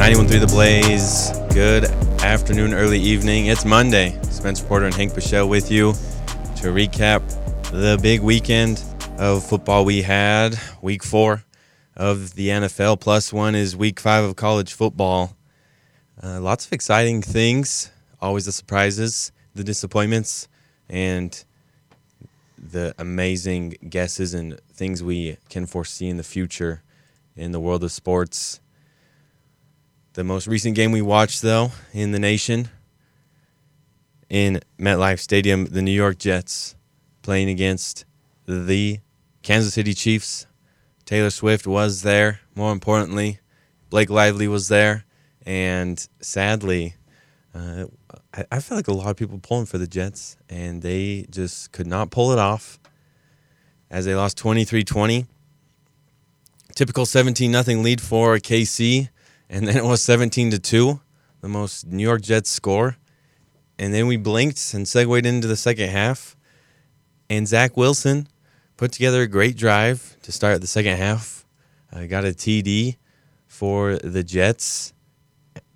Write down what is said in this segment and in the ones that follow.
91.3 The Blaze. Good afternoon, early evening. It's Monday. Spencer Porter and Hank Bichelle with you to recap the big weekend of football we had. Week four of the NFL, plus one is week five of college football. Uh, lots of exciting things, always the surprises, the disappointments, and the amazing guesses and things we can foresee in the future in the world of sports. The most recent game we watched, though, in the nation, in MetLife Stadium, the New York Jets playing against the Kansas City Chiefs. Taylor Swift was there. More importantly, Blake Lively was there. And sadly, uh, I, I feel like a lot of people pulling for the Jets, and they just could not pull it off as they lost 23 20. Typical 17 0 lead for KC and then it was 17 to 2, the most New York Jets score. And then we blinked and segued into the second half. And Zach Wilson put together a great drive to start the second half. Uh, got a TD for the Jets.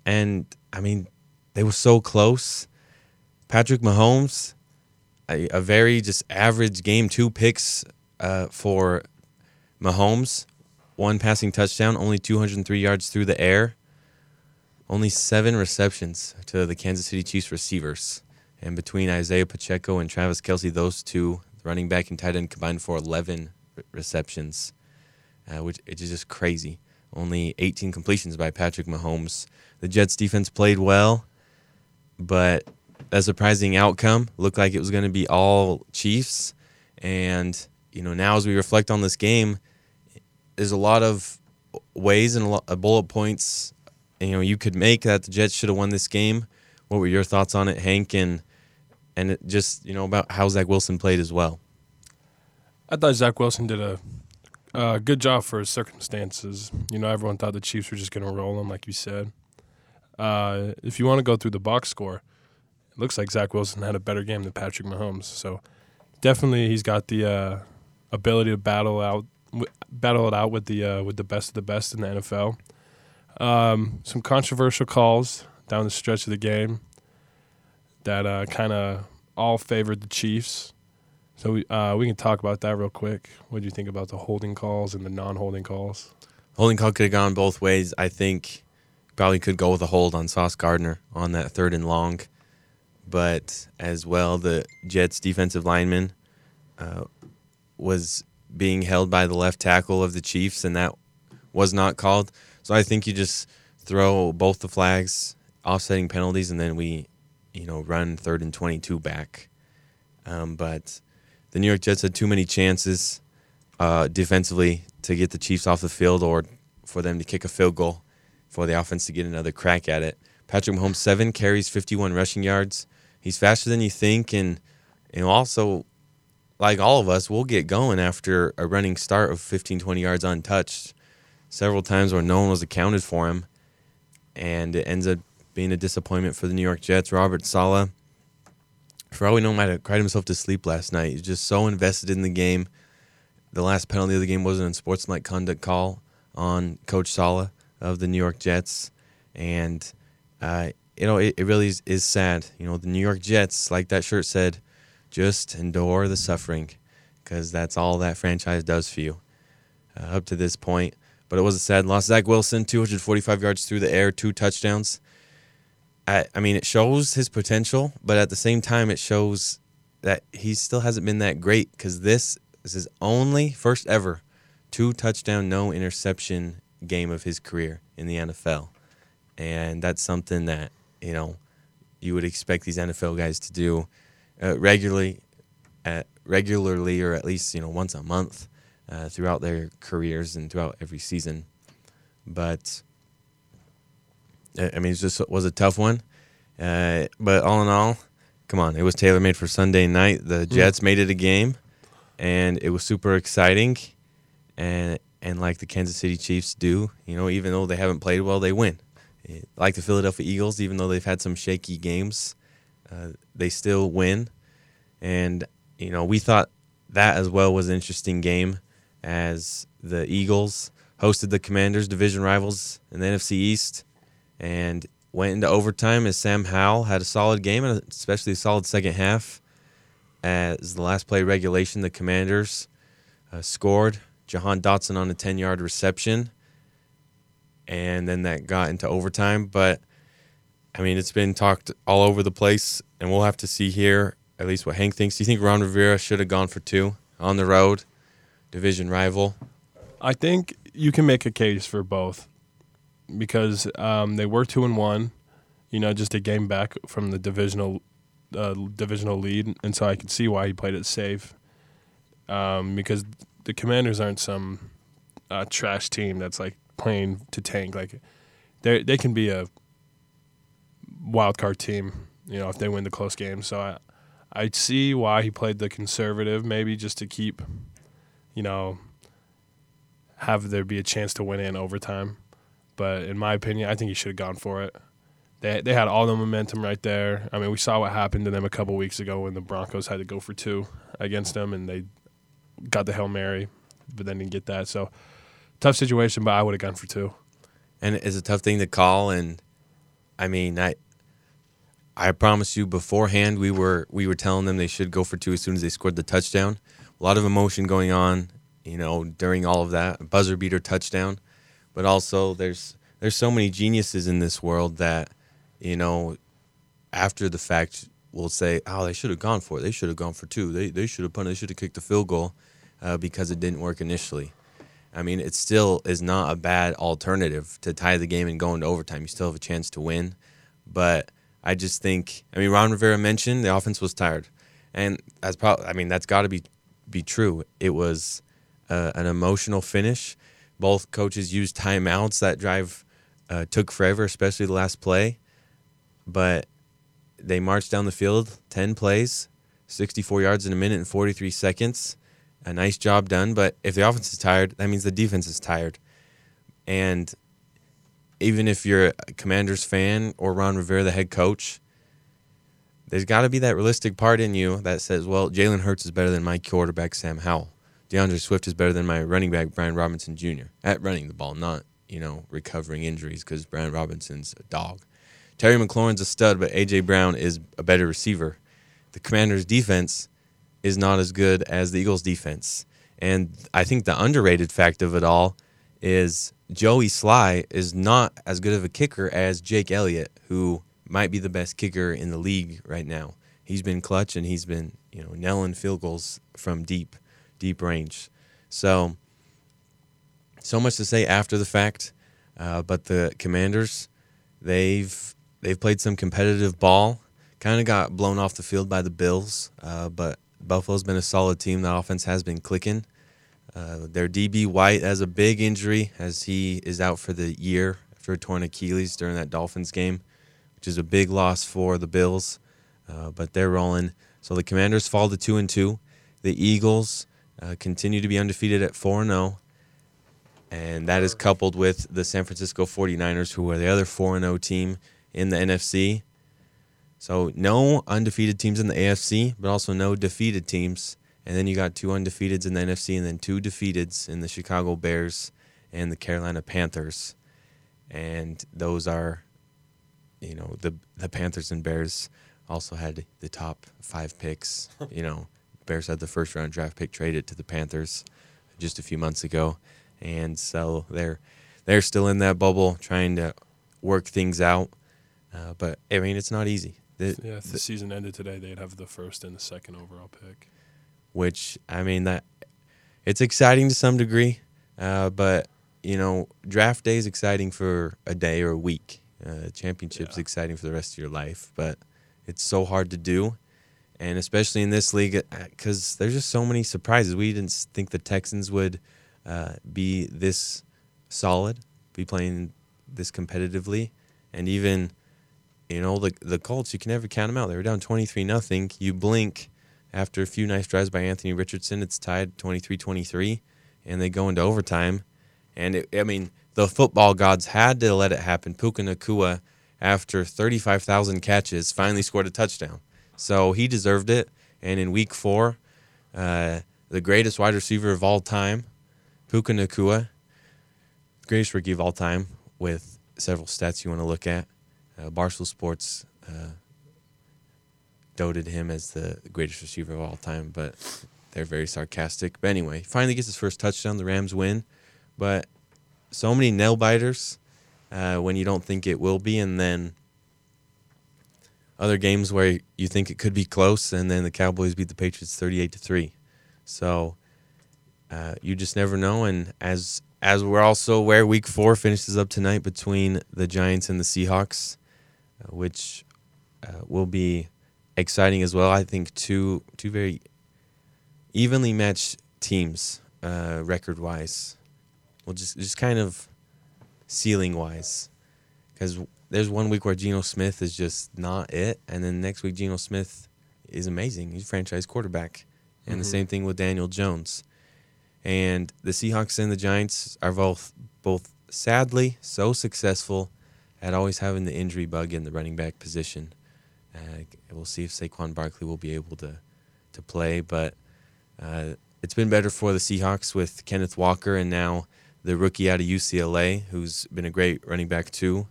And I mean, they were so close. Patrick Mahomes, a, a very just average game, two picks uh, for Mahomes one passing touchdown, only 203 yards through the air, only seven receptions to the Kansas City Chiefs receivers. And between Isaiah Pacheco and Travis Kelce, those two, running back and tight end, combined for 11 receptions, uh, which is just crazy. Only 18 completions by Patrick Mahomes. The Jets defense played well, but a surprising outcome looked like it was going to be all Chiefs. And, you know, now as we reflect on this game, there's a lot of ways and a lot of bullet points you know you could make that the Jets should have won this game. What were your thoughts on it, Hank, and and just you know about how Zach Wilson played as well? I thought Zach Wilson did a uh, good job for his circumstances. You know, everyone thought the Chiefs were just going to roll him, like you said. Uh, if you want to go through the box score, it looks like Zach Wilson had a better game than Patrick Mahomes. So definitely, he's got the uh, ability to battle out battle it out with the uh, with the best of the best in the NFL. Um, some controversial calls down the stretch of the game that uh, kind of all favored the Chiefs. So we uh, we can talk about that real quick. What do you think about the holding calls and the non-holding calls? Holding call could have gone both ways. I think probably could go with a hold on Sauce Gardner on that third and long, but as well the Jets defensive lineman uh, was being held by the left tackle of the Chiefs, and that was not called. So I think you just throw both the flags, offsetting penalties, and then we, you know, run third and 22 back. Um, but the New York Jets had too many chances uh, defensively to get the Chiefs off the field or for them to kick a field goal for the offense to get another crack at it. Patrick Mahomes, seven carries, 51 rushing yards. He's faster than you think, and and also like all of us, we'll get going after a running start of 15, 20 yards untouched. Several times where no one was accounted for him, and it ends up being a disappointment for the New York Jets. Robert Saleh, for all we know, might have cried himself to sleep last night. He's just so invested in the game. The last penalty of the game was an unsportsmanlike conduct call on Coach Saleh of the New York Jets, and uh, you know it, it really is, is sad. You know the New York Jets, like that shirt said, just endure the suffering because that's all that franchise does for you uh, up to this point. But it was a sad loss. Zach Wilson, 245 yards through the air, two touchdowns. I, I mean, it shows his potential, but at the same time, it shows that he still hasn't been that great because this is his only first ever two touchdown, no interception game of his career in the NFL. And that's something that, you know, you would expect these NFL guys to do uh, regularly, at, regularly, or at least you know once a month uh, throughout their careers and throughout every season. But I mean, it just was a tough one. Uh, but all in all, come on, it was tailor made for Sunday night. The hmm. Jets made it a game, and it was super exciting. And and like the Kansas City Chiefs do, you know, even though they haven't played well, they win. Like the Philadelphia Eagles, even though they've had some shaky games, uh, they still win, and you know we thought that as well was an interesting game as the Eagles hosted the Commanders, division rivals in the NFC East, and went into overtime as Sam Howell had a solid game and especially a solid second half. As the last play regulation, the Commanders uh, scored. Jahan Dotson on a 10 yard reception. And then that got into overtime. But, I mean, it's been talked all over the place, and we'll have to see here at least what Hank thinks. Do you think Ron Rivera should have gone for two on the road, division rival? I think you can make a case for both because um, they were two and one, you know, just a game back from the divisional uh, divisional lead, and so I can see why he played it safe. Um, because the Commanders aren't some uh, trash team that's like playing to tank. Like they they can be a wild card team, you know, if they win the close game, So I I see why he played the conservative, maybe just to keep, you know, have there be a chance to win in overtime. But in my opinion, I think he should have gone for it. They they had all the momentum right there. I mean, we saw what happened to them a couple weeks ago when the Broncos had to go for two against them, and they got the hail mary, but then didn't get that. So tough situation, but I would have gone for two. And it's a tough thing to call. And I mean, I I promise you beforehand we were we were telling them they should go for two as soon as they scored the touchdown. A lot of emotion going on, you know, during all of that buzzer beater touchdown, but also there's there's so many geniuses in this world that you know after the fact will say, "Oh, they should have gone for it. They should have gone for two. They they should have punted. They should have kicked the field goal uh, because it didn't work initially." I mean, it still is not a bad alternative to tie the game and go into overtime. You still have a chance to win, but I just think, I mean, Ron Rivera mentioned the offense was tired, and that's probably, I mean, that's got to be be true. It was uh, an emotional finish. Both coaches used timeouts. That drive uh, took forever, especially the last play, but they marched down the field, 10 plays, 64 yards in a minute and 43 seconds. A nice job done. But if the offense is tired, that means the defense is tired. And even if you're a Commanders fan or Ron Rivera, the head coach, there's got to be that realistic part in you that says, well, Jalen Hurts is better than my quarterback, Sam Howell. D'Andre Swift is better than my running back, Brian Robinson Jr., at running the ball, not, you know, recovering injuries because Brian Robinson's a dog. Terry McLaurin's a stud, but A.J. Brown is a better receiver. The Commanders' defense is not as good as the Eagles' defense. And I think the underrated fact of it all is Joey Slye is not as good of a kicker as Jake Elliott, who might be the best kicker in the league right now. He's been clutch and he's been, you know, nailing field goals from deep, deep range. So, so much to say after the fact, uh, but the Commanders, they've They've played some competitive ball. Kind of got blown off the field by the Bills, uh, but Buffalo's been a solid team. The offense has been clicking. Uh, their DB White has a big injury as he is out for the year after a torn Achilles during that Dolphins game, which is a big loss for the Bills. Uh, but they're rolling. So the Commanders fall to two and two. The Eagles uh, continue to be undefeated at four and zero, oh. and that is coupled with the San Francisco 49ers, who are the other four and zero oh team in the NFC. So no undefeated teams in the AFC, but also no defeated teams. And then you got two undefeateds in the NFC, and then two defeateds in the Chicago Bears and the Carolina Panthers. And those are, you know, the the Panthers and Bears also had the top five picks. you know, Bears had the first round draft pick traded to the Panthers just a few months ago, and so they're they're still in that bubble trying to work things out. Uh, but I mean, it's not easy. The, yeah, if the, the season ended today, they'd have the first and the second overall pick. Which I mean that it's exciting to some degree, uh, but you know, draft day is exciting for a day or a week. Uh, championship's yeah. exciting for the rest of your life, but it's so hard to do, and especially in this league because uh, there's just so many surprises. We didn't think the Texans would uh, be this solid, be playing this competitively, and even you know the the Colts you can never count them out. They were down twenty three nothing. You blink after a few nice drives by Anthony Richardson, it's tied 23-23, and they go into overtime. And it, I mean, the football gods had to let it happen. Puka Nacua, after 35,000 catches, finally scored a touchdown. So he deserved it. And in week four, uh, the greatest wide receiver of all time, Puka Nacua, greatest rookie of all time, with several stats you want to look at. Uh, Barstool Sports uh, doted him as the greatest receiver of all time, but they're very sarcastic. But anyway, finally gets his first touchdown. The Rams win, but so many nail biters uh, when you don't think it will be, and then other games where you think it could be close, and then the Cowboys beat the Patriots thirty-eight to three. So uh, you just never know. And as as we're also aware, Week Four finishes up tonight between the Giants and the Seahawks, uh, which uh, will be exciting as well. I think two two very evenly matched teams uh, record wise. Well, just just kind of ceiling wise, because there's one week where Geno Smith is just not it, and then next week Geno Smith is amazing. He's a franchise quarterback, and mm-hmm. the same thing with Daniel Jones. And the Seahawks and the Giants are both both sadly so successful at always having the injury bug in the running back position. We'll see if Saquon Barkley will be able to to play, but uh, it's been better for the Seahawks with Kenneth Walker and now the rookie out of UCLA, who's been a great running back too,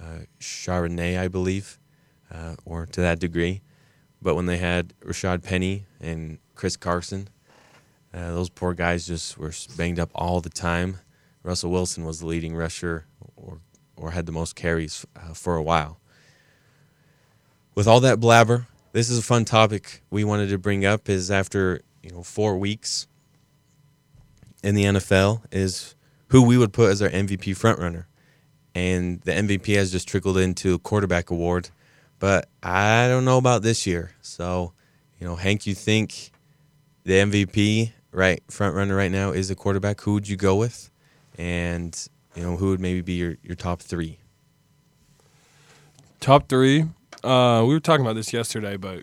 uh, I believe, uh, or to that degree. But when they had Rashaad Penny and Chris Carson, uh, those poor guys just were banged up all the time. Russell Wilson was the leading rusher, or or had the most carries uh, for a while. With all that blabber, this is a fun topic we wanted to bring up. Is after you know four weeks in the NFL, is who we would put as our MVP frontrunner and the MVP has just trickled into a quarterback award. But I don't know about this year. So, you know, Hank, you think the MVP, right, front runner right now is a quarterback? Who would you go with? And, you know, who would maybe be your, your top three? Top three. Uh, we were talking about this yesterday, but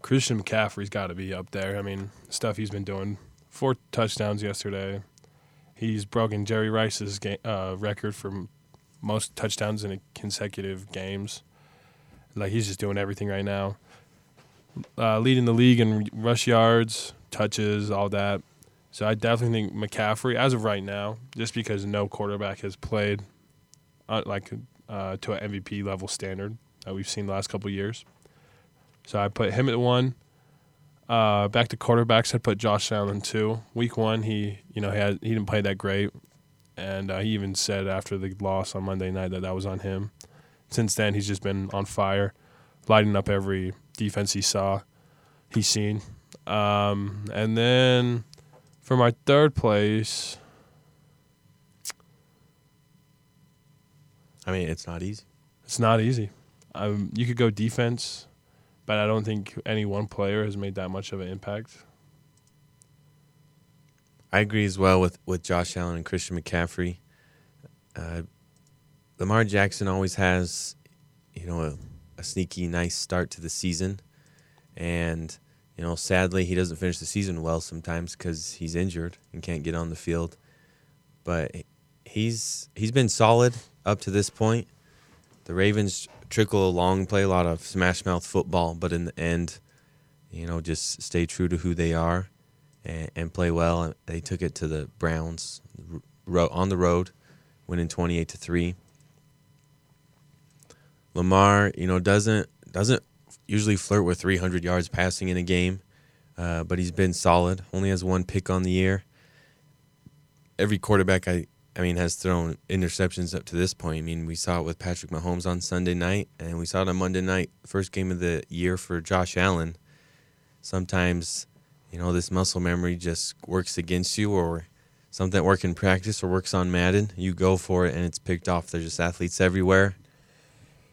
Christian McCaffrey's got to be up there. I mean, stuff he's been doing. Four touchdowns yesterday. He's broken Jerry Rice's game, uh, record for most touchdowns in consecutive games. Like he's just doing everything right now. Uh, leading the league in rush yards, touches, all that. So I definitely think McCaffrey, as of right now, just because no quarterback has played uh, like uh, to an MVP level standard that we've seen the last couple years. So I put him at one. Uh, back to quarterbacks, I'd put Josh Allen two. Week one, he you know he had he didn't play that great and uh, he even said after the loss on Monday night that that was on him. Since then, he's just been on fire, lighting up every defense he saw, he's seen. Um, and then for my third place, I mean, it's not easy. It's not easy. Um, you could go defense, but I don't think any one player has made that much of an impact. I agree as well with, with Josh Allen and Christian McCaffrey. Uh, Lamar Jackson always has, you know, a, a, sneaky nice start to the season, and you know, sadly he doesn't finish the season well sometimes because he's injured and can't get on the field. But he's he's been solid up to this point. The Ravens trickle along, play a lot of smash mouth football, but in the end, you know, just stay true to who they are and, and play well. They took it to the Browns on the road, winning 28 to 3. Lamar, you know, doesn't doesn't usually flirt with 300 yards passing in a game, uh, but he's been solid. Only has one pick on the year. Every quarterback I I mean has thrown interceptions up to this point. I mean, we saw it with Patrick Mahomes on Sunday night, and we saw it on Monday night, first game of the year for Josh Allen. Sometimes you know, this muscle memory just works against you or something that works in practice or works on Madden, you go for it and it's picked off. There's just athletes everywhere.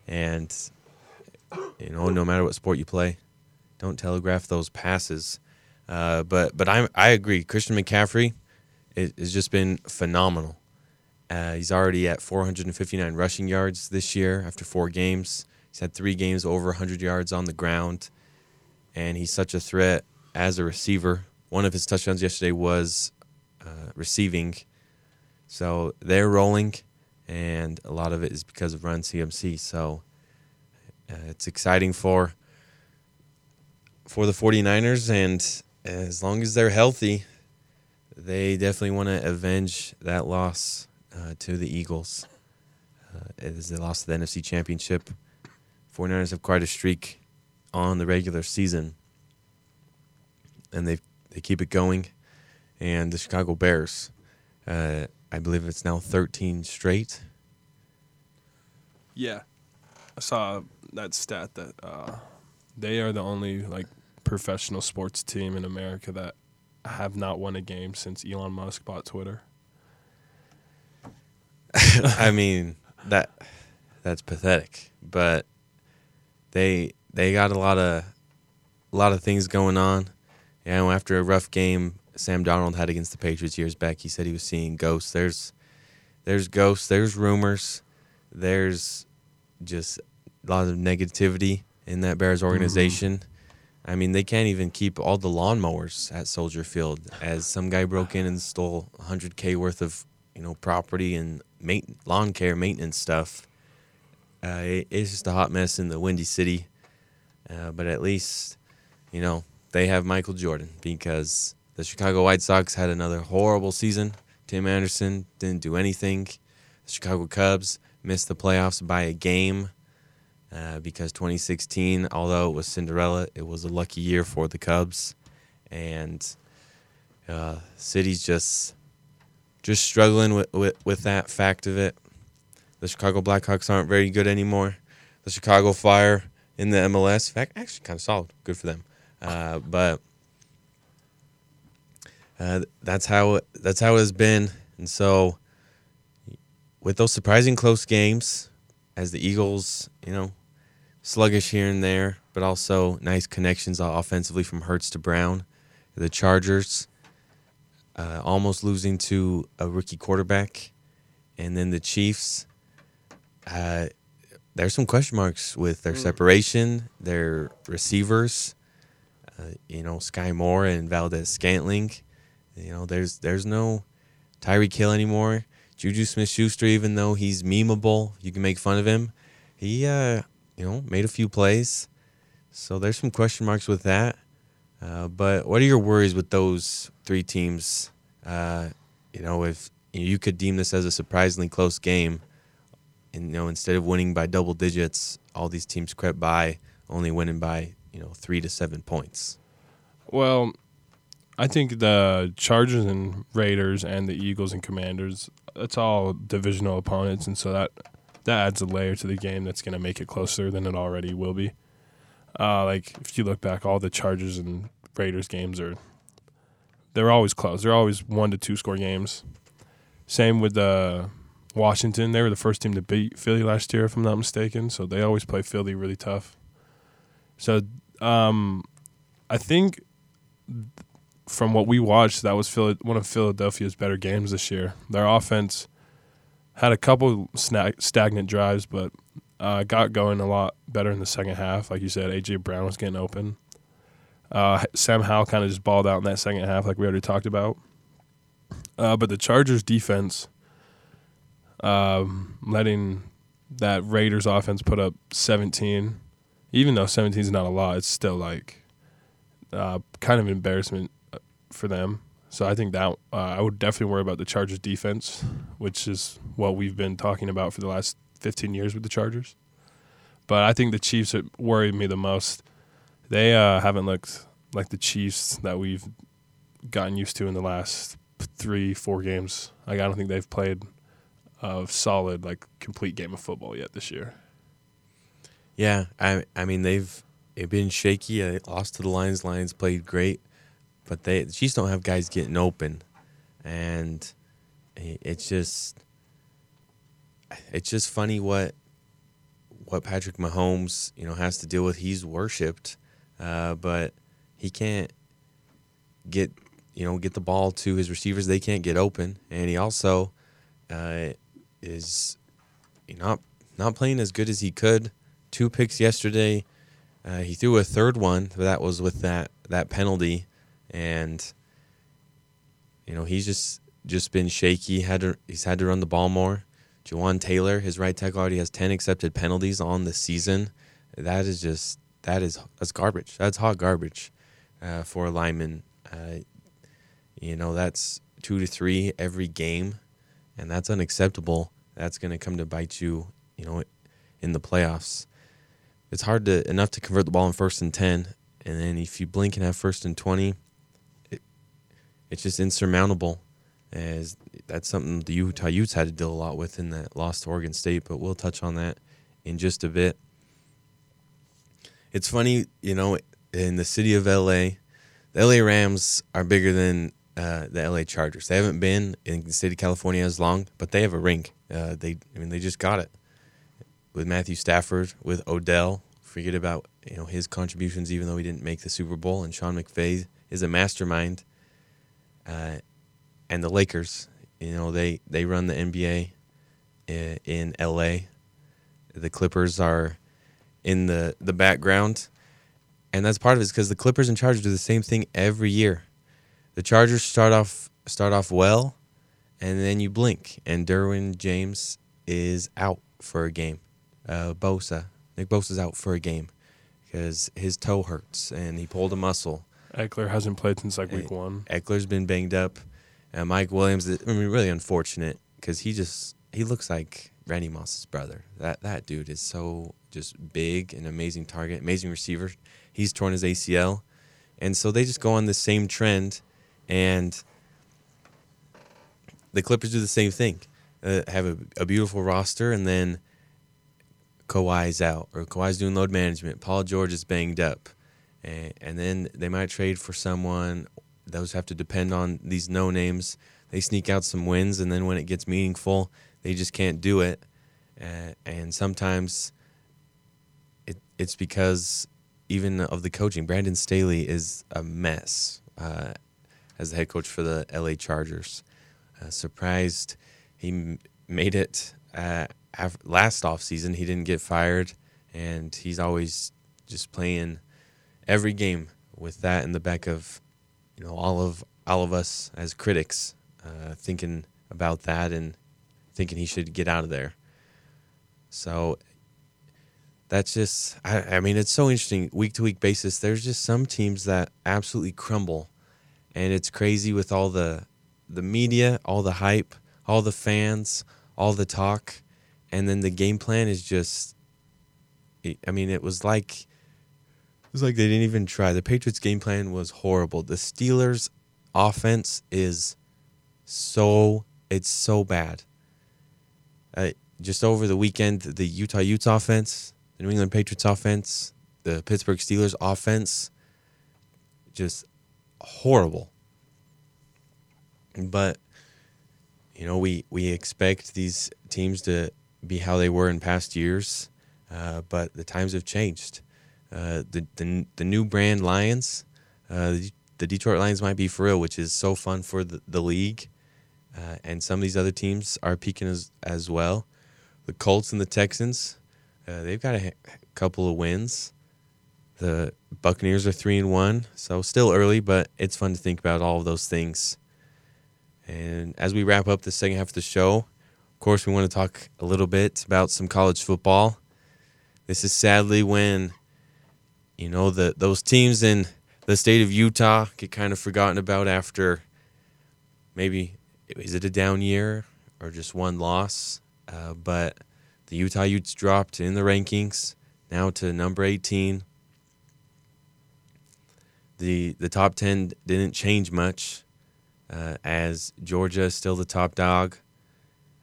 And, you know, no matter what sport you play, don't telegraph those passes. Uh, but but I I agree. Christian McCaffrey has just been phenomenal. Uh, he's already at 459 rushing yards this year after four games. He's had three games over 100 yards on the ground, and he's such a threat as a receiver. One of his touchdowns yesterday was uh, receiving. So they're rolling, and a lot of it is because of Run CMC. So uh, it's exciting for for the 49ers, and as long as they're healthy, they definitely want to avenge that loss uh, to the Eagles. uh, as they lost the NFC Championship. 49ers have quite a streak on the regular season, and they they keep it going. And the Chicago Bears, uh, I believe it's now 13 straight. Yeah, I saw that stat that uh, they are the only like professional sports team in America that have not won a game since Elon Musk bought Twitter. I mean that that's pathetic, but they they got a lot of a lot of things going on. You know, after a rough game Sam Darnold had against the Patriots years back, he said he was seeing ghosts. There's there's ghosts, there's rumors, there's just a lot of negativity in that Bears organization. Mm-hmm. I mean, they can't even keep all the lawnmowers at Soldier Field as some guy broke in and stole 100k worth of, you know, property and lawn care maintenance stuff. Uh, it, it's just a hot mess in the Windy City. Uh, but at least, you know, they have Michael Jordan because the Chicago White Sox had another horrible season. Tim Anderson didn't do anything. The Chicago Cubs missed the playoffs by a game uh, because 2016, although it was Cinderella, it was a lucky year for the Cubs. And uh, City's just just struggling with, with, with that fact of it. The Chicago Blackhawks aren't very good anymore. The Chicago Fire in the MLS, fact, actually kind of solid. Good for them. Uh, but uh, that's how that's how it has been, and so with those surprising close games, as the Eagles, you know, sluggish here and there, but also nice connections offensively from Hurts to Brown. The Chargers uh, almost losing to a rookie quarterback, and then the Chiefs. Uh, there's some question marks with their mm. separation, their receivers. Uh, you know, Skyy Moore and Valdes Scantling. You know, there's there's no Tyreek Hill anymore. Juju Smith Schuster, even though he's memeable, you can make fun of him. He uh, you know, made a few plays. So there's some question marks with that. Uh, but what are your worries with those three teams? Uh, you know, if you could deem this as a surprisingly close game, and you know, instead of winning by double digits, all these teams crept by, only winning by you know three to seven points. Well, I think the Chargers and Raiders and the Eagles and Commanders, it's all divisional opponents, and so that that adds a layer to the game that's going to make it closer than it already will be. Uh, like if you look back, all the Chargers and Raiders games are they're always close. They're always one to two score games. Same with uh, Washington. They were the first team to beat Philly last year, if I'm not mistaken. So they always play Philly really tough. So um, I think from what we watched, that was one of Philadelphia's better games this year. Their offense had a couple stagnant drives, but uh, got going a lot better in the second half. Like you said, AJ Brown was getting open. Uh, Sam Howell kind of just balled out in that second half, like we already talked about. Uh, but the Chargers defense, um, letting that Raiders offense put up 17, even though 17 is not a lot, it's still like uh, kind of embarrassment uh, for them. So I think that uh, I would definitely worry about the Chargers defense, which is what we've been talking about for the last 15 years with the Chargers. But I think the Chiefs worry me the most. They uh, haven't looked like the Chiefs that we've gotten used to in the last three, four games. Like I don't think they've played a solid, like complete game of football yet this year. Yeah, I I mean they've been shaky. They lost to the Lions. Lions played great but they the Chiefs don't have guys getting open, and it's just it's just funny what what Patrick Mahomes you know has to deal with. He's worshipped, uh, but he can't get you know get the ball to his receivers. They can't get open, and he also uh, is not not playing as good as he could. Two picks yesterday. Uh, he threw a third one. That was with that that penalty and you know he's just just been shaky. Had to, he's had to run the ball more. Jawaan Taylor, his right tackle, already has ten accepted penalties on the season. That is just that is that's garbage. That's hot garbage uh, for a lineman. Uh, you know that's two to three every game, and that's unacceptable. that's going to come to bite you, you know, in the playoffs. It's hard to enough to convert the ball in first and 10, and then if you blink and have first and 20, it, it's just insurmountable. As that's something the Utah Utes had to deal a lot with in that loss to Oregon State, but we'll touch on that in just a bit. It's funny, you know, in the city of LA, the LA Rams are bigger than uh, the LA Chargers. They haven't been in the state of California as long, but they have a rink. Uh, they, I mean, they just got it with Matthew Stafford, with Odell. Forget about you know his contributions, even though he didn't make the Super Bowl. And Sean McVay is a mastermind. Uh, and the Lakers, you know, they they run the NBA in, in LA. The Clippers are in the the background, and that's part of it because the Clippers and Chargers do the same thing every year. The Chargers start off start off well, and then you blink, and Derwin James is out for a game. Uh, Bosa, Nick Bosa's out for a game because his toe hurts and he pulled a muscle. Ekeler hasn't played since like week one. Ekeler's been banged up. And Mike Williams, I mean, really unfortunate because he just he looks like Randy Moss's brother. That that dude is so just big and amazing target, amazing receiver. He's torn his ACL, and so they just go on the same trend, and the Clippers do the same thing. Uh, have a, a beautiful roster, and then Kawhi's out, or Kawhi's doing load management. Paul George is banged up, and, and then they might trade for someone, those have to depend on these no names. They sneak out some wins, and then when it gets meaningful, they just can't do it. Uh, and sometimes it, it's because even of the coaching. Brandon Staley is a mess uh, as the head coach for the LA Chargers. Uh, surprised he m- made it uh, af- last offseason. He didn't get fired, and he's always just playing every game with that in the back of you know all of all of us as critics uh, thinking about that and thinking he should get out of there. So that's just I, I mean it's so interesting week to week basis. There's just some teams that absolutely crumble, and it's crazy with all the the media, all the hype, all the fans, all the talk, and then the game plan is just. I mean, it was like was like they didn't even try. The Patriots' game plan was horrible. The Steelers' offense is so it's so bad. Uh, just over the weekend, the Utah Utes offense, the New England Patriots offense, the Pittsburgh Steelers offense, just horrible. But you know, we we expect these teams to be how they were in past years, uh, but the times have changed. Uh, the, the the new brand Lions, uh, the Detroit Lions might be for real, which is so fun for the, the league. Uh, and some of these other teams are peaking as, as well. The Colts and the Texans, uh, they've got a couple of wins. The Buccaneers are three and one, so still early, but it's fun to think about all of those things. And as we wrap up the second half of the show, of course, we want to talk a little bit about some college football. This is sadly when you know the those teams in the state of Utah get kind of forgotten about after maybe is it a down year or just one loss? Uh, but the Utah Utes dropped in the rankings now to number 18. The the top 10 didn't change much uh, as Georgia is still the top dog.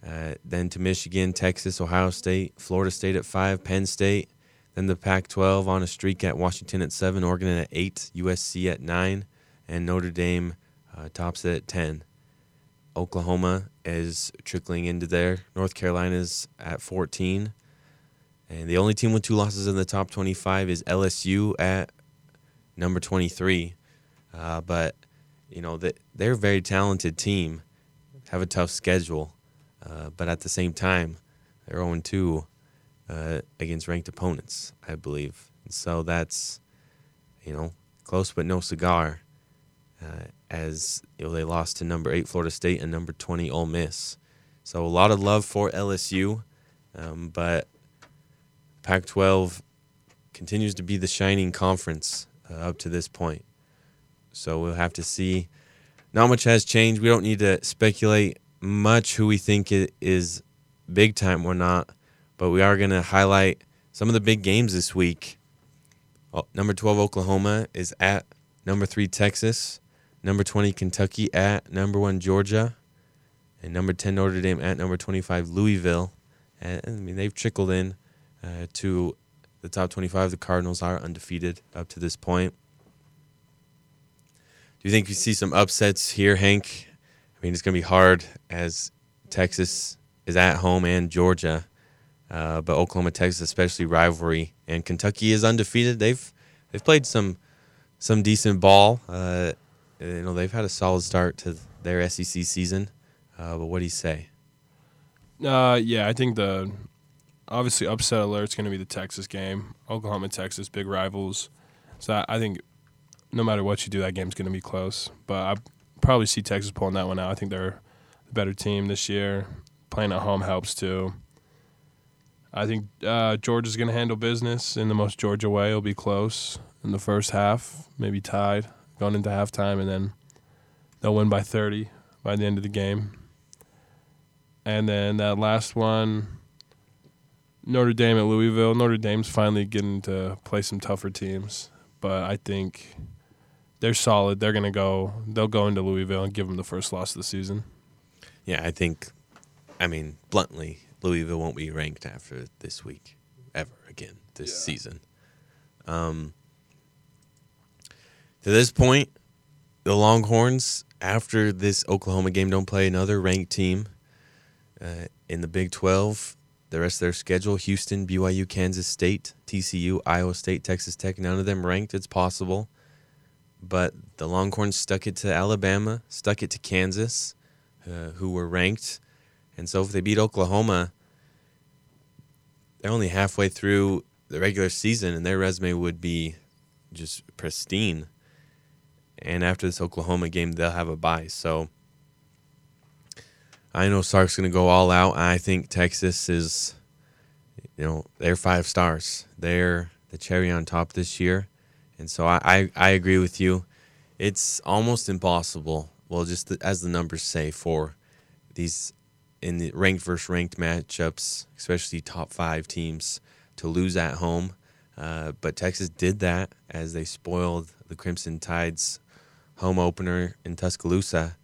Uh, then to Michigan, Texas, Ohio State, Florida State at five, Penn State, then the Pac 12 on a streak at Washington at 7, Oregon at 8, USC at 9, and Notre Dame uh, tops it at 10. Oklahoma is trickling into there. North Carolina's at 14. And the only team with two losses in the top 25 is LSU at number 23. Uh, but, you know, they're a very talented team, have a tough schedule. Uh, but at the same time, they're 0 2 uh, against ranked opponents, I believe. And so that's, you know, close but no cigar. Uh, as you know, they lost to number eight Florida State and number twenty Ole Miss. So a lot of love for LSU, um, but Pac-12 continues to be the shining conference uh, up to this point. So we'll have to see. Not much has changed. We don't need to speculate much who we think it is big time or not, but we are going to highlight some of the big games this week. Oh, number 12, Oklahoma is at number 3, Texas. Number 20, Kentucky at number 1, Georgia. And number 10, Notre Dame at number 25, Louisville. And I mean, they've trickled in uh, to the top 25. The Cardinals are undefeated up to this point. Do you think you see some upsets here, Hank? I mean, it's going to be hard as Texas is at home and Georgia, uh, but Oklahoma, Texas, especially rivalry, and Kentucky is undefeated. They've they've played some some decent ball. Uh, you know, they've had a solid start to their SEC season. Uh, but what do you say? Uh, yeah, I think the obviously upset alert's going to be the Texas game. Oklahoma, Texas, big rivals. So I, I think no matter what you do, that game's going to be close. But I probably see Texas pulling that one out. I think they're the better team this year. Playing at home helps too. I think uh, Georgia's going to handle business in the most Georgia way. It'll be close in the first half, maybe tied going into halftime, and then they'll win by 30 by the end of the game. And then that last one, Notre Dame at Louisville. Notre Dame's finally getting to play some tougher teams, but I think they're solid. They're gonna go. They'll go into Louisville and give them the first loss of the season. Yeah, I think. I mean, bluntly, Louisville won't be ranked after this week ever again this yeah. season. Um, to this point, the Longhorns after this Oklahoma game don't play another ranked team uh, in the Big 12. The rest of their schedule Houston, BYU, Kansas State, TCU, Iowa State, Texas Tech. None of them ranked. It's possible. But the Longhorns stuck it to Alabama, stuck it to Kansas, uh, who were ranked. And so if they beat Oklahoma, they're only halfway through the regular season, and their resume would be just pristine. And after this Oklahoma game, they'll have a bye. So I know Sark's going to go all out. I think Texas is, you know, they're five stars. They're the cherry on top this year. And so I, I, I agree with you. It's almost impossible, well, just the, as the numbers say, for these in the ranked versus ranked matchups, especially top five teams, to lose at home. Uh, but Texas did that as they spoiled the Crimson Tide's home opener in Tuscaloosa.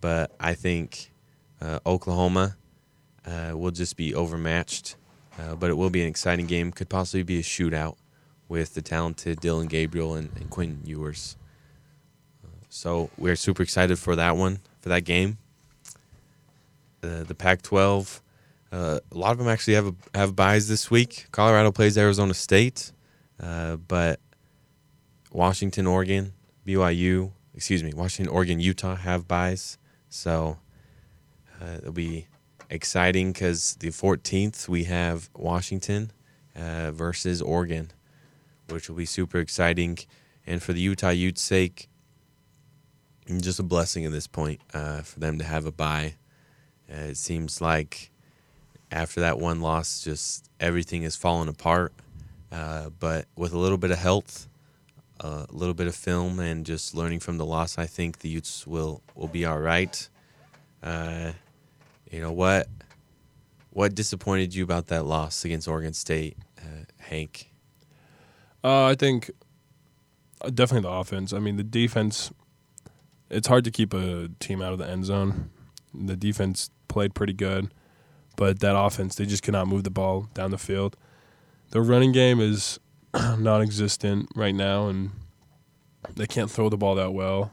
But I think uh, Oklahoma uh, will just be overmatched, uh, but it will be an exciting game. Could possibly be a shootout with the talented Dillon Gabriel and, and Quinn Ewers. so we're super excited for that one, for that game. The Pac-12, uh, a lot of them actually have a, have byes this week. Colorado plays Arizona State, uh, but Washington, Oregon, BYU, excuse me, Washington, Oregon, Utah have byes. So uh, it'll be exciting because the 14th we have Washington uh, versus Oregon, which will be super exciting. And for the Utah Utes' sake, just a blessing at this point uh, for them to have a bye. Uh, it seems like after that one loss, just everything has fallen apart. Uh, but with a little bit of health, a little bit of film, and just learning from the loss, I think the Utes will will be all right. Uh, you know what what disappointed you about that loss against Oregon State, uh, Hank? Uh, I think uh, definitely the offense. I mean, the defense. It's hard to keep a team out of the end zone. The defense played pretty good, but that offense they just cannot move the ball down the field. The running game is non-existent right now, and they can't throw the ball that well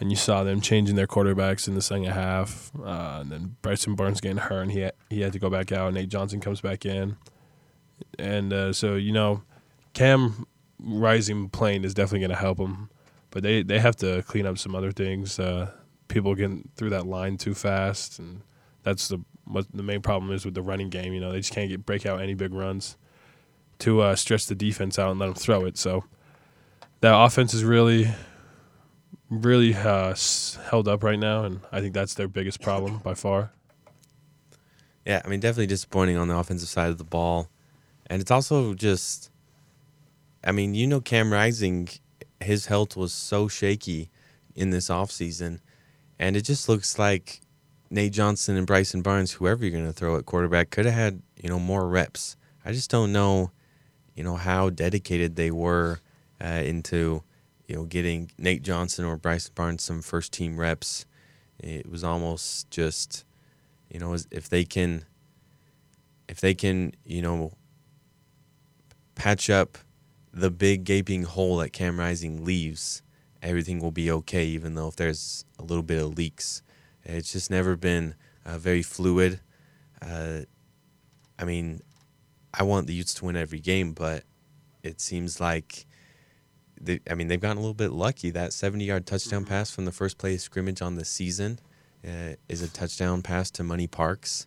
and you saw them changing their quarterbacks in the second half. Uh, and then Bryson Barnes getting hurt, and he had, he had to go back out. Nate Johnson comes back in, and uh, so you know, Cam Rising playing is definitely going to help them, but they they have to clean up some other things. Uh, people getting through that line too fast, and that's the the main problem is with the running game. You know, they just can't get break out any big runs to uh, stretch the defense out and let them throw it. So that offense is really really uh, held up right now, and I think that's their biggest problem by far. Yeah, I mean, definitely disappointing on the offensive side of the ball, and it's also just, I mean, you know, Cam Rising, his health was so shaky in this offseason, and it just looks like Nate Johnson and Bryson Barnes, whoever you're going to throw at quarterback, could have had you know more reps. I just don't know, you know, how dedicated they were uh, into you know getting Nate Johnson or Bryson Barnes some first team reps. It was almost just, you know, if they can, if they can, you know, patch up the big gaping hole that Cam Rising leaves, everything will be okay, even though if there's a little bit of leaks. It's just never been uh, very fluid. Uh, I mean, I want the Utes to win every game, but it seems like they, I mean, they've gotten a little bit lucky. That 70 yard touchdown pass from the first play of scrimmage on the season uh, is a touchdown pass to Money Parks.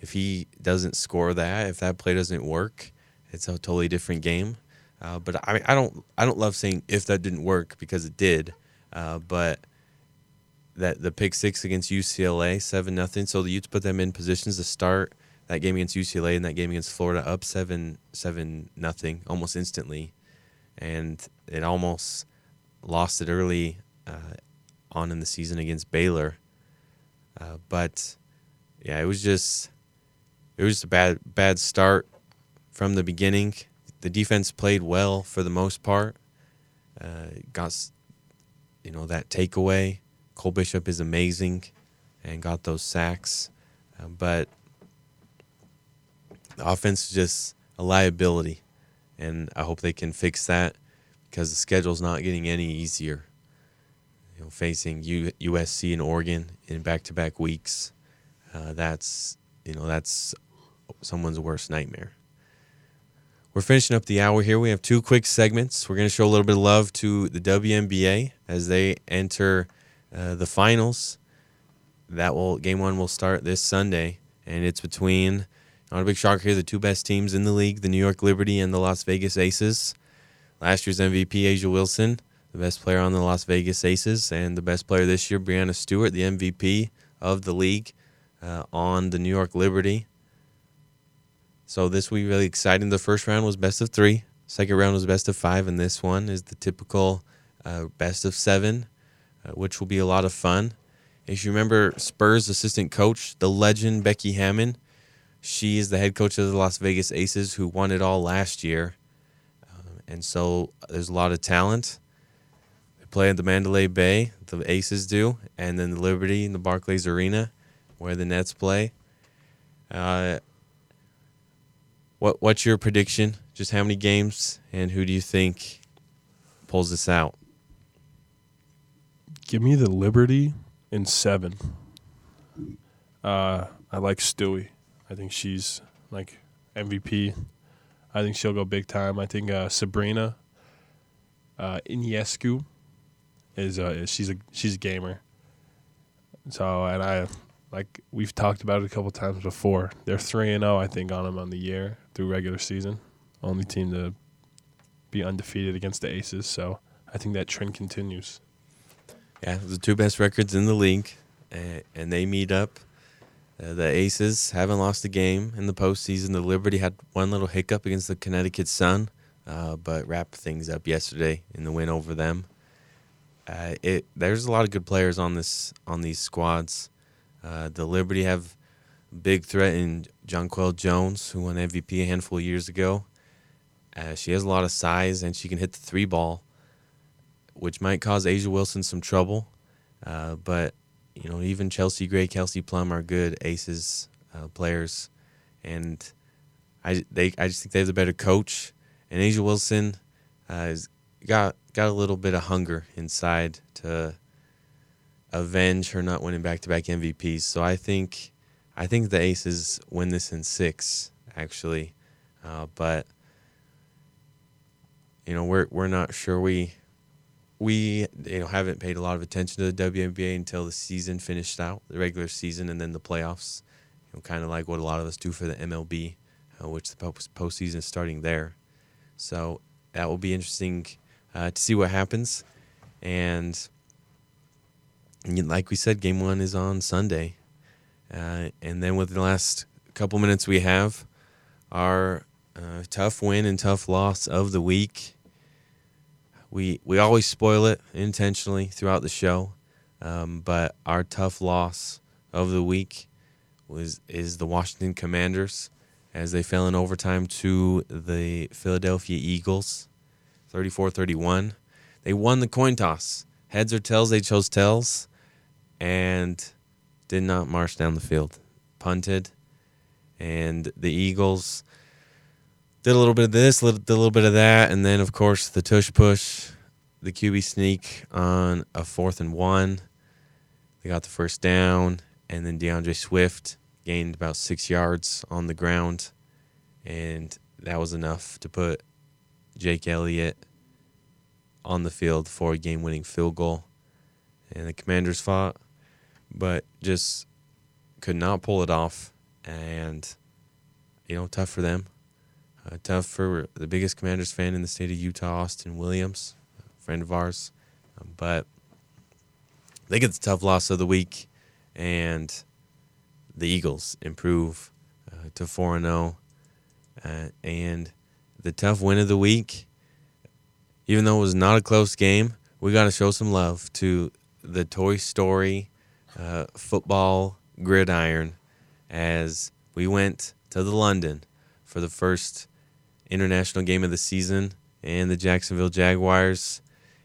If he doesn't score that, if that play doesn't work, it's a totally different game. Uh, but I, mean, I don't I don't love saying if that didn't work because it did. Uh, but that the pick six against UCLA seven nothing. So the Utes put them in positions to start that game against UCLA and that game against Florida up seven seven nothing almost instantly, and it almost lost it early uh, on in the season against Baylor. Uh, but yeah, it was just it was just a bad bad start from the beginning. The defense played well for the most part. Uh, got you know that takeaway. Cole Bishop is amazing, and got those sacks, uh, but the offense is just a liability, and I hope they can fix that because the schedule's not getting any easier. You know, facing U- USC and Oregon in back-to-back weeks, uh, that's you know that's someone's worst nightmare. We're finishing up the hour here. We have two quick segments. We're going to show a little bit of love to the WNBA as they enter uh, the finals. That will game one will start this Sunday, and it's between not a big shocker here. The two best teams in the league, the New York Liberty and the Las Vegas Aces. Last year's MVP, A'ja Wilson, the best player on the Las Vegas Aces, and the best player this year, Breanna Stewart, the MVP of the league uh, on the New York Liberty. So this will be really exciting. The first round was best of three. Second round was best of five, and this one is the typical uh, best of seven, uh, which will be a lot of fun. If you remember Spurs assistant coach, the legend Becky Hammon, she is the head coach of the Las Vegas Aces, who won it all last year. Um, and so there's a lot of talent. They play at the Mandalay Bay, the Aces do, and then the Liberty in the Barclays Arena, where the Nets play. Uh, what What's your prediction? Just how many games, and who do you think pulls this out? Give me the Liberty in seven. Uh, I like Stewie. I think she's like MVP. I think she'll go big time. I think uh, Sabrina uh, Ionescu is uh, she's a she's a gamer. So and I like we've talked about it a couple times before. They're three and zero, I think, on them on the year through regular season. Only team to be undefeated against the Aces. So I think that trend continues. Yeah, the two best records in the league, and they meet up uh, the Aces haven't lost a game in the postseason. The Liberty had one little hiccup against the Connecticut Sun, uh, but wrapped things up yesterday in the win over them. Uh, it there's a lot of good players on this on these squads. Uh, the Liberty have big threat in Jonquel Jones, who won MVP a handful of years ago. Uh, she has a lot of size and she can hit the three ball, which might cause A'ja Wilson some trouble. Uh, but you know, even Chelsea Gray, Kelsey Plum are good aces uh, players, and I they I just think they have the better coach. And A'ja Wilson uh, has got got a little bit of hunger inside to avenge her not winning back to back MVPs. So I think I think the Aces win this in six actually, uh, but you know we're we're not sure we we you know haven't paid a lot of attention to the WNBA until the season finished out, the regular season, and then the playoffs. You know, kind of like what a lot of us do for the MLB, uh, which the post postseason is starting there. So that will be interesting uh, to see what happens. And, like we said, game one is on Sunday, uh, and then with the last couple minutes we have, our uh, tough win and tough loss of the week we we always spoil it intentionally throughout the show. Um, but our tough loss of the week was is the Washington Commanders as they fell in overtime to the Philadelphia Eagles 34-31. They won the coin toss. Heads or tails, they chose tails and did not march down the field. Punted and the Eagles did a little bit of this, did a little bit of that, and then of course the tush push, the QB sneak on a fourth and one. They got the first down, and then D'Andre Swift gained about six yards on the ground, and that was enough to put Jake Elliott on the field for a game-winning field goal. And the Commanders fought, but just could not pull it off, and you know, tough for them. Uh, tough for the biggest Commanders fan in the state of Utah, Austin Williams, friend of ours, um, but they get the tough loss of the week, and the Eagles improve uh, to four and zero, uh, and the tough win of the week. Even though it was not a close game, we got to show some love to the Toy Story uh, football gridiron as we went to the London for the first international game of the season, and the Jacksonville Jaguars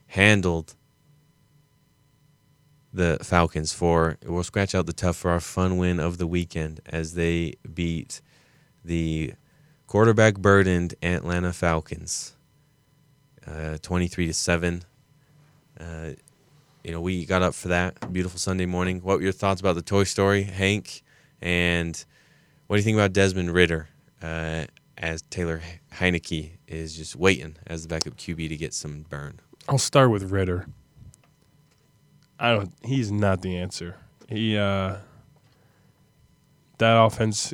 handled the Falcons for we'll scratch out the tough for our fun win of the weekend as they beat the quarterback burdened Atlanta Falcons uh, 23 to 7 uh, you know we got up for that beautiful Sunday morning what were your thoughts about the Toy Story Hank and what do you think about Desmond Ridder uh, as Taylor Heinicke is just waiting as the backup QB to get some burn I'll start with Ridder. I don't. He's not the answer. He uh, that offense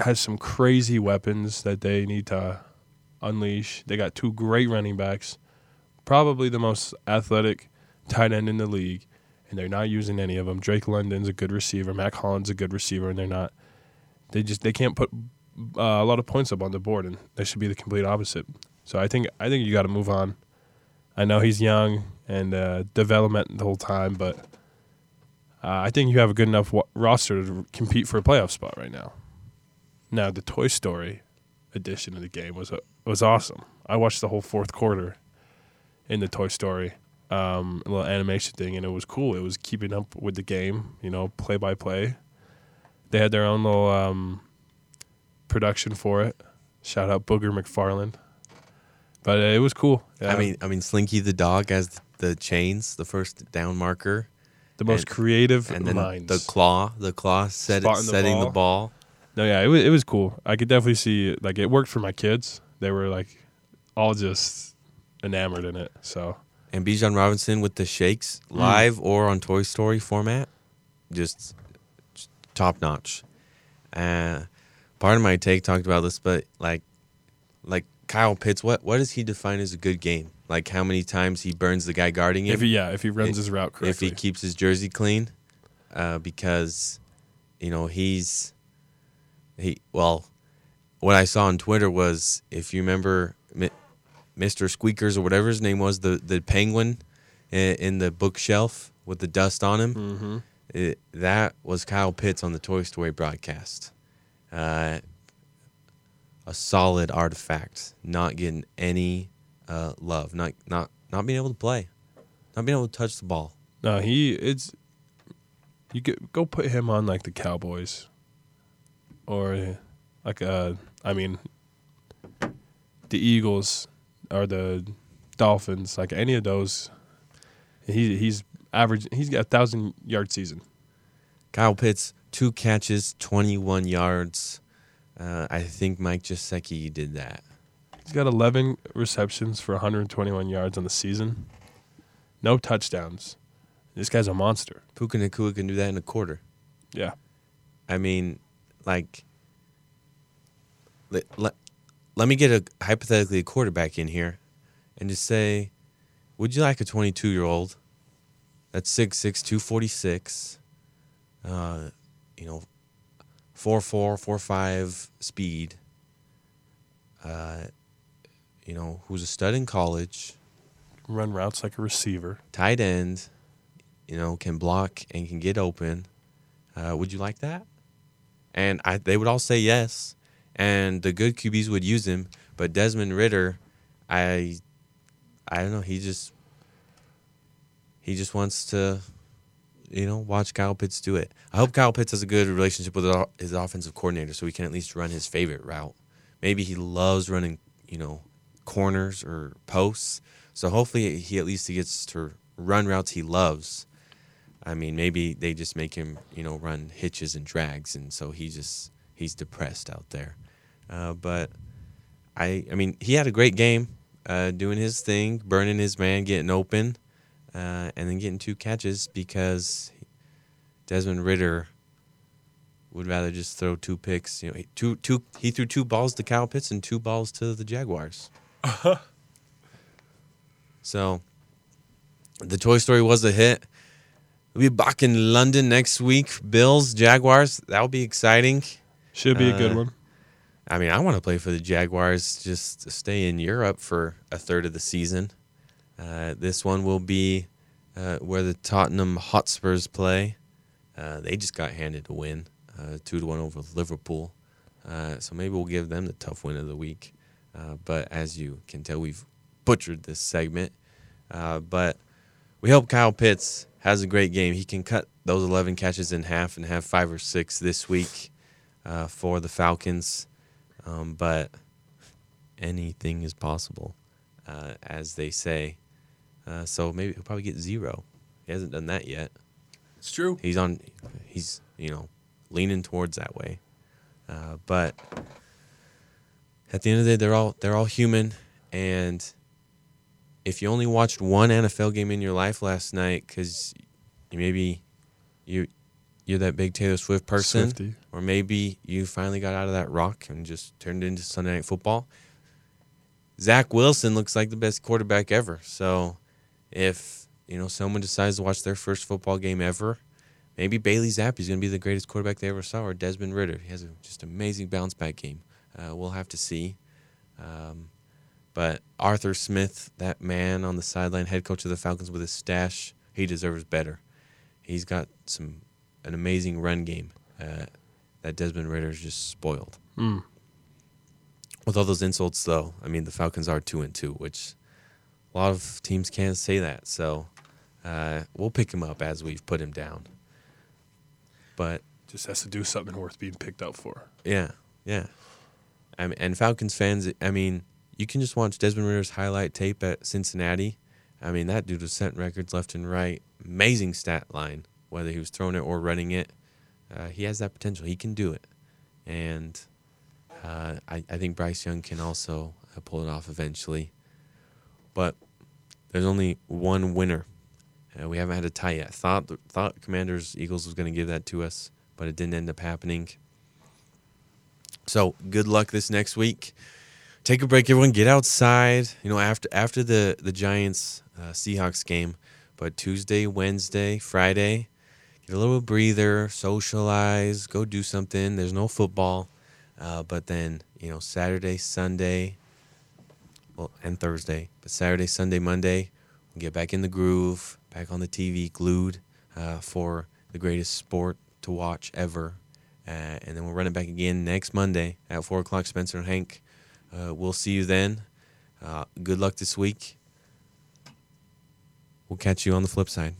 has some crazy weapons that they need to unleash. They got two great running backs, probably the most athletic tight end in the league, and they're not using any of them. Drake London's a good receiver. Mack Hollins a good receiver, and they're not. They just they can't put uh, a lot of points up on the board, and they should be the complete opposite. So I think I think you got to move on. I know he's young and uh, development the whole time, but uh, I think you have a good enough wa- roster to compete for a playoff spot right now. Now the Toy Story edition of the game was uh, was awesome. I watched the whole fourth quarter in the Toy Story um, little animation thing, and it was cool. It was keeping up with the game, you know, play by play. They had their own little um, production for it. Shout out Booger McFarland. But uh, it was cool. I mean, I mean, Slinky the dog has the chains, the first down marker, the most and- creative and then minds. the claw, the claw set Spotting the setting the ball. ball. No, yeah, it was it was cool. I could definitely see like it worked for my kids. They were like all just enamored in it. So And Bijan Robinson with the shakes, Mm. live or on Toy Story format, just, just top notch. Uh, part of my take talked about this, but like, like Kyle Pitts, what what does he define as a good game? Like how many times he burns the guy guarding him? if he yeah, if he runs his route correctly, if he keeps his jersey clean, uh, because you know he's he well, what I saw on Twitter was if you remember Mi- Mr. Squeakers or whatever his name was, the the penguin in, in the bookshelf with the dust on him. hmm It, that was Kyle Pitts on the Toy Story broadcast. Uh, a solid artifact, not getting any uh, love, not not not being able to play, not being able to touch the ball. no, he it's you could go put him on like the Cowboys or like uh I mean the Eagles or the Dolphins, like any of those. He he's average. He's got a thousand yard season. Kyle Pitts, two catches, 21 yards. Uh, I think Mike Gesicki did that. He's got 11 receptions for 121 yards on the season. No touchdowns. This guy's a monster. Puka Nacua can do that in a quarter. Yeah. I mean, like, let, me get a hypothetically a quarterback in here and just say, would you like a 22 year old that's 6'6, 246, uh, you know, 4'4, 4'5 speed, uh, you know, who's a stud in college, Run routes like a receiver. tight end, you know, can block and can get open. Uh, would you like that? And I, they would all say yes. And the good QBs would use him, but Desmond Ridder, I, I don't know. He just, he just wants to, you know, watch Kyle Pitts do it. I hope Kyle Pitts has a good relationship with his offensive coordinator, so he can at least run his favorite route. Maybe he loves running, you know, corners or posts. So hopefully he at least he gets to run routes he loves. I mean, maybe they just make him, you know, run hitches and drags, and so he just he's depressed out there. Uh, but I, I mean, he had a great game, uh, doing his thing, burning his man, getting open, uh, and then getting two catches because Desmond Ridder would rather just throw two picks. You know, two two he threw two balls to Kyle Pitts and two balls to the Jaguars. so the Toy Story was a hit. We'll be back in London next week. Bills, Jaguars. That'll be exciting. Should be a good Uh, one. I mean, I want to play for the Jaguars just to stay in Europe for a third of the season. Uh, this one will be uh, where the Tottenham Hotspurs play. Uh, they just got handed a win, uh, two to one over Liverpool. Uh, so maybe we'll give them the tough win of the week. Uh, but as you can tell, we've butchered this segment. But we hope Kyle Pitts has a great game. He can cut those 11 catches in half and have five or six this week for the Falcons. Um, but anything is possible, uh, as they say. Uh, so maybe he'll probably get zero. He hasn't done that yet. It's true. He's on. He's you know leaning towards that way. Uh, but at the end of the day, they're all they're all human, and if you only watched one NFL game in your life last night, because maybe you you're that big Taylor Swift person, Swiftie. or maybe you finally got out of that rock and just turned into Sunday Night Football. Zach Wilson looks like the best quarterback ever. So, if you know someone decides to watch their first football game ever, maybe Bailey Zappe's going to be the greatest quarterback they ever saw, or Desmond Ridder. He has a just amazing bounce back game. Uh, we'll have to see. Um, but Arthur Smith, that man on the sideline, head coach of the Falcons with his stash, he deserves better. He's got some an amazing run game uh, that Desmond Ridder's just spoiled. Mm. With all those insults, though, I mean the Falcons are two and two, which a lot of teams can't say that. So uh, we'll pick him up as we've put him down. But Just has to do something worth being picked up for. yeah, yeah. I mean, and Falcons fans, I mean, you can just watch Desmond Ridder's highlight tape at Cincinnati. I mean, that dude was setting records left and right. Amazing stat line, whether he was throwing it or running it. Uh, he has that potential. He can do it. And uh, I, I think Bryce Young can also uh, pull it off eventually. But there's only one winner. Uh, we haven't had a tie yet. Thought thought Commanders Eagles was going to give that to us, but it didn't end up happening. So good luck this next week. Take a break, everyone. Get outside. You know, after after the the Giants uh, Seahawks game, but Tuesday, Wednesday, Friday, get a little breather, socialize, go do something. There's no football, uh, but then you know Saturday, Sunday, well, and Thursday, but Saturday, Sunday, Monday, we get back in the groove, back on the TV, glued uh, for the greatest sport to watch ever. Uh, and then we'll run it back again next Monday at 4 o'clock. Spencer and Hank, uh, we'll see you then. Uh, good luck this week. We'll catch you on the flip side.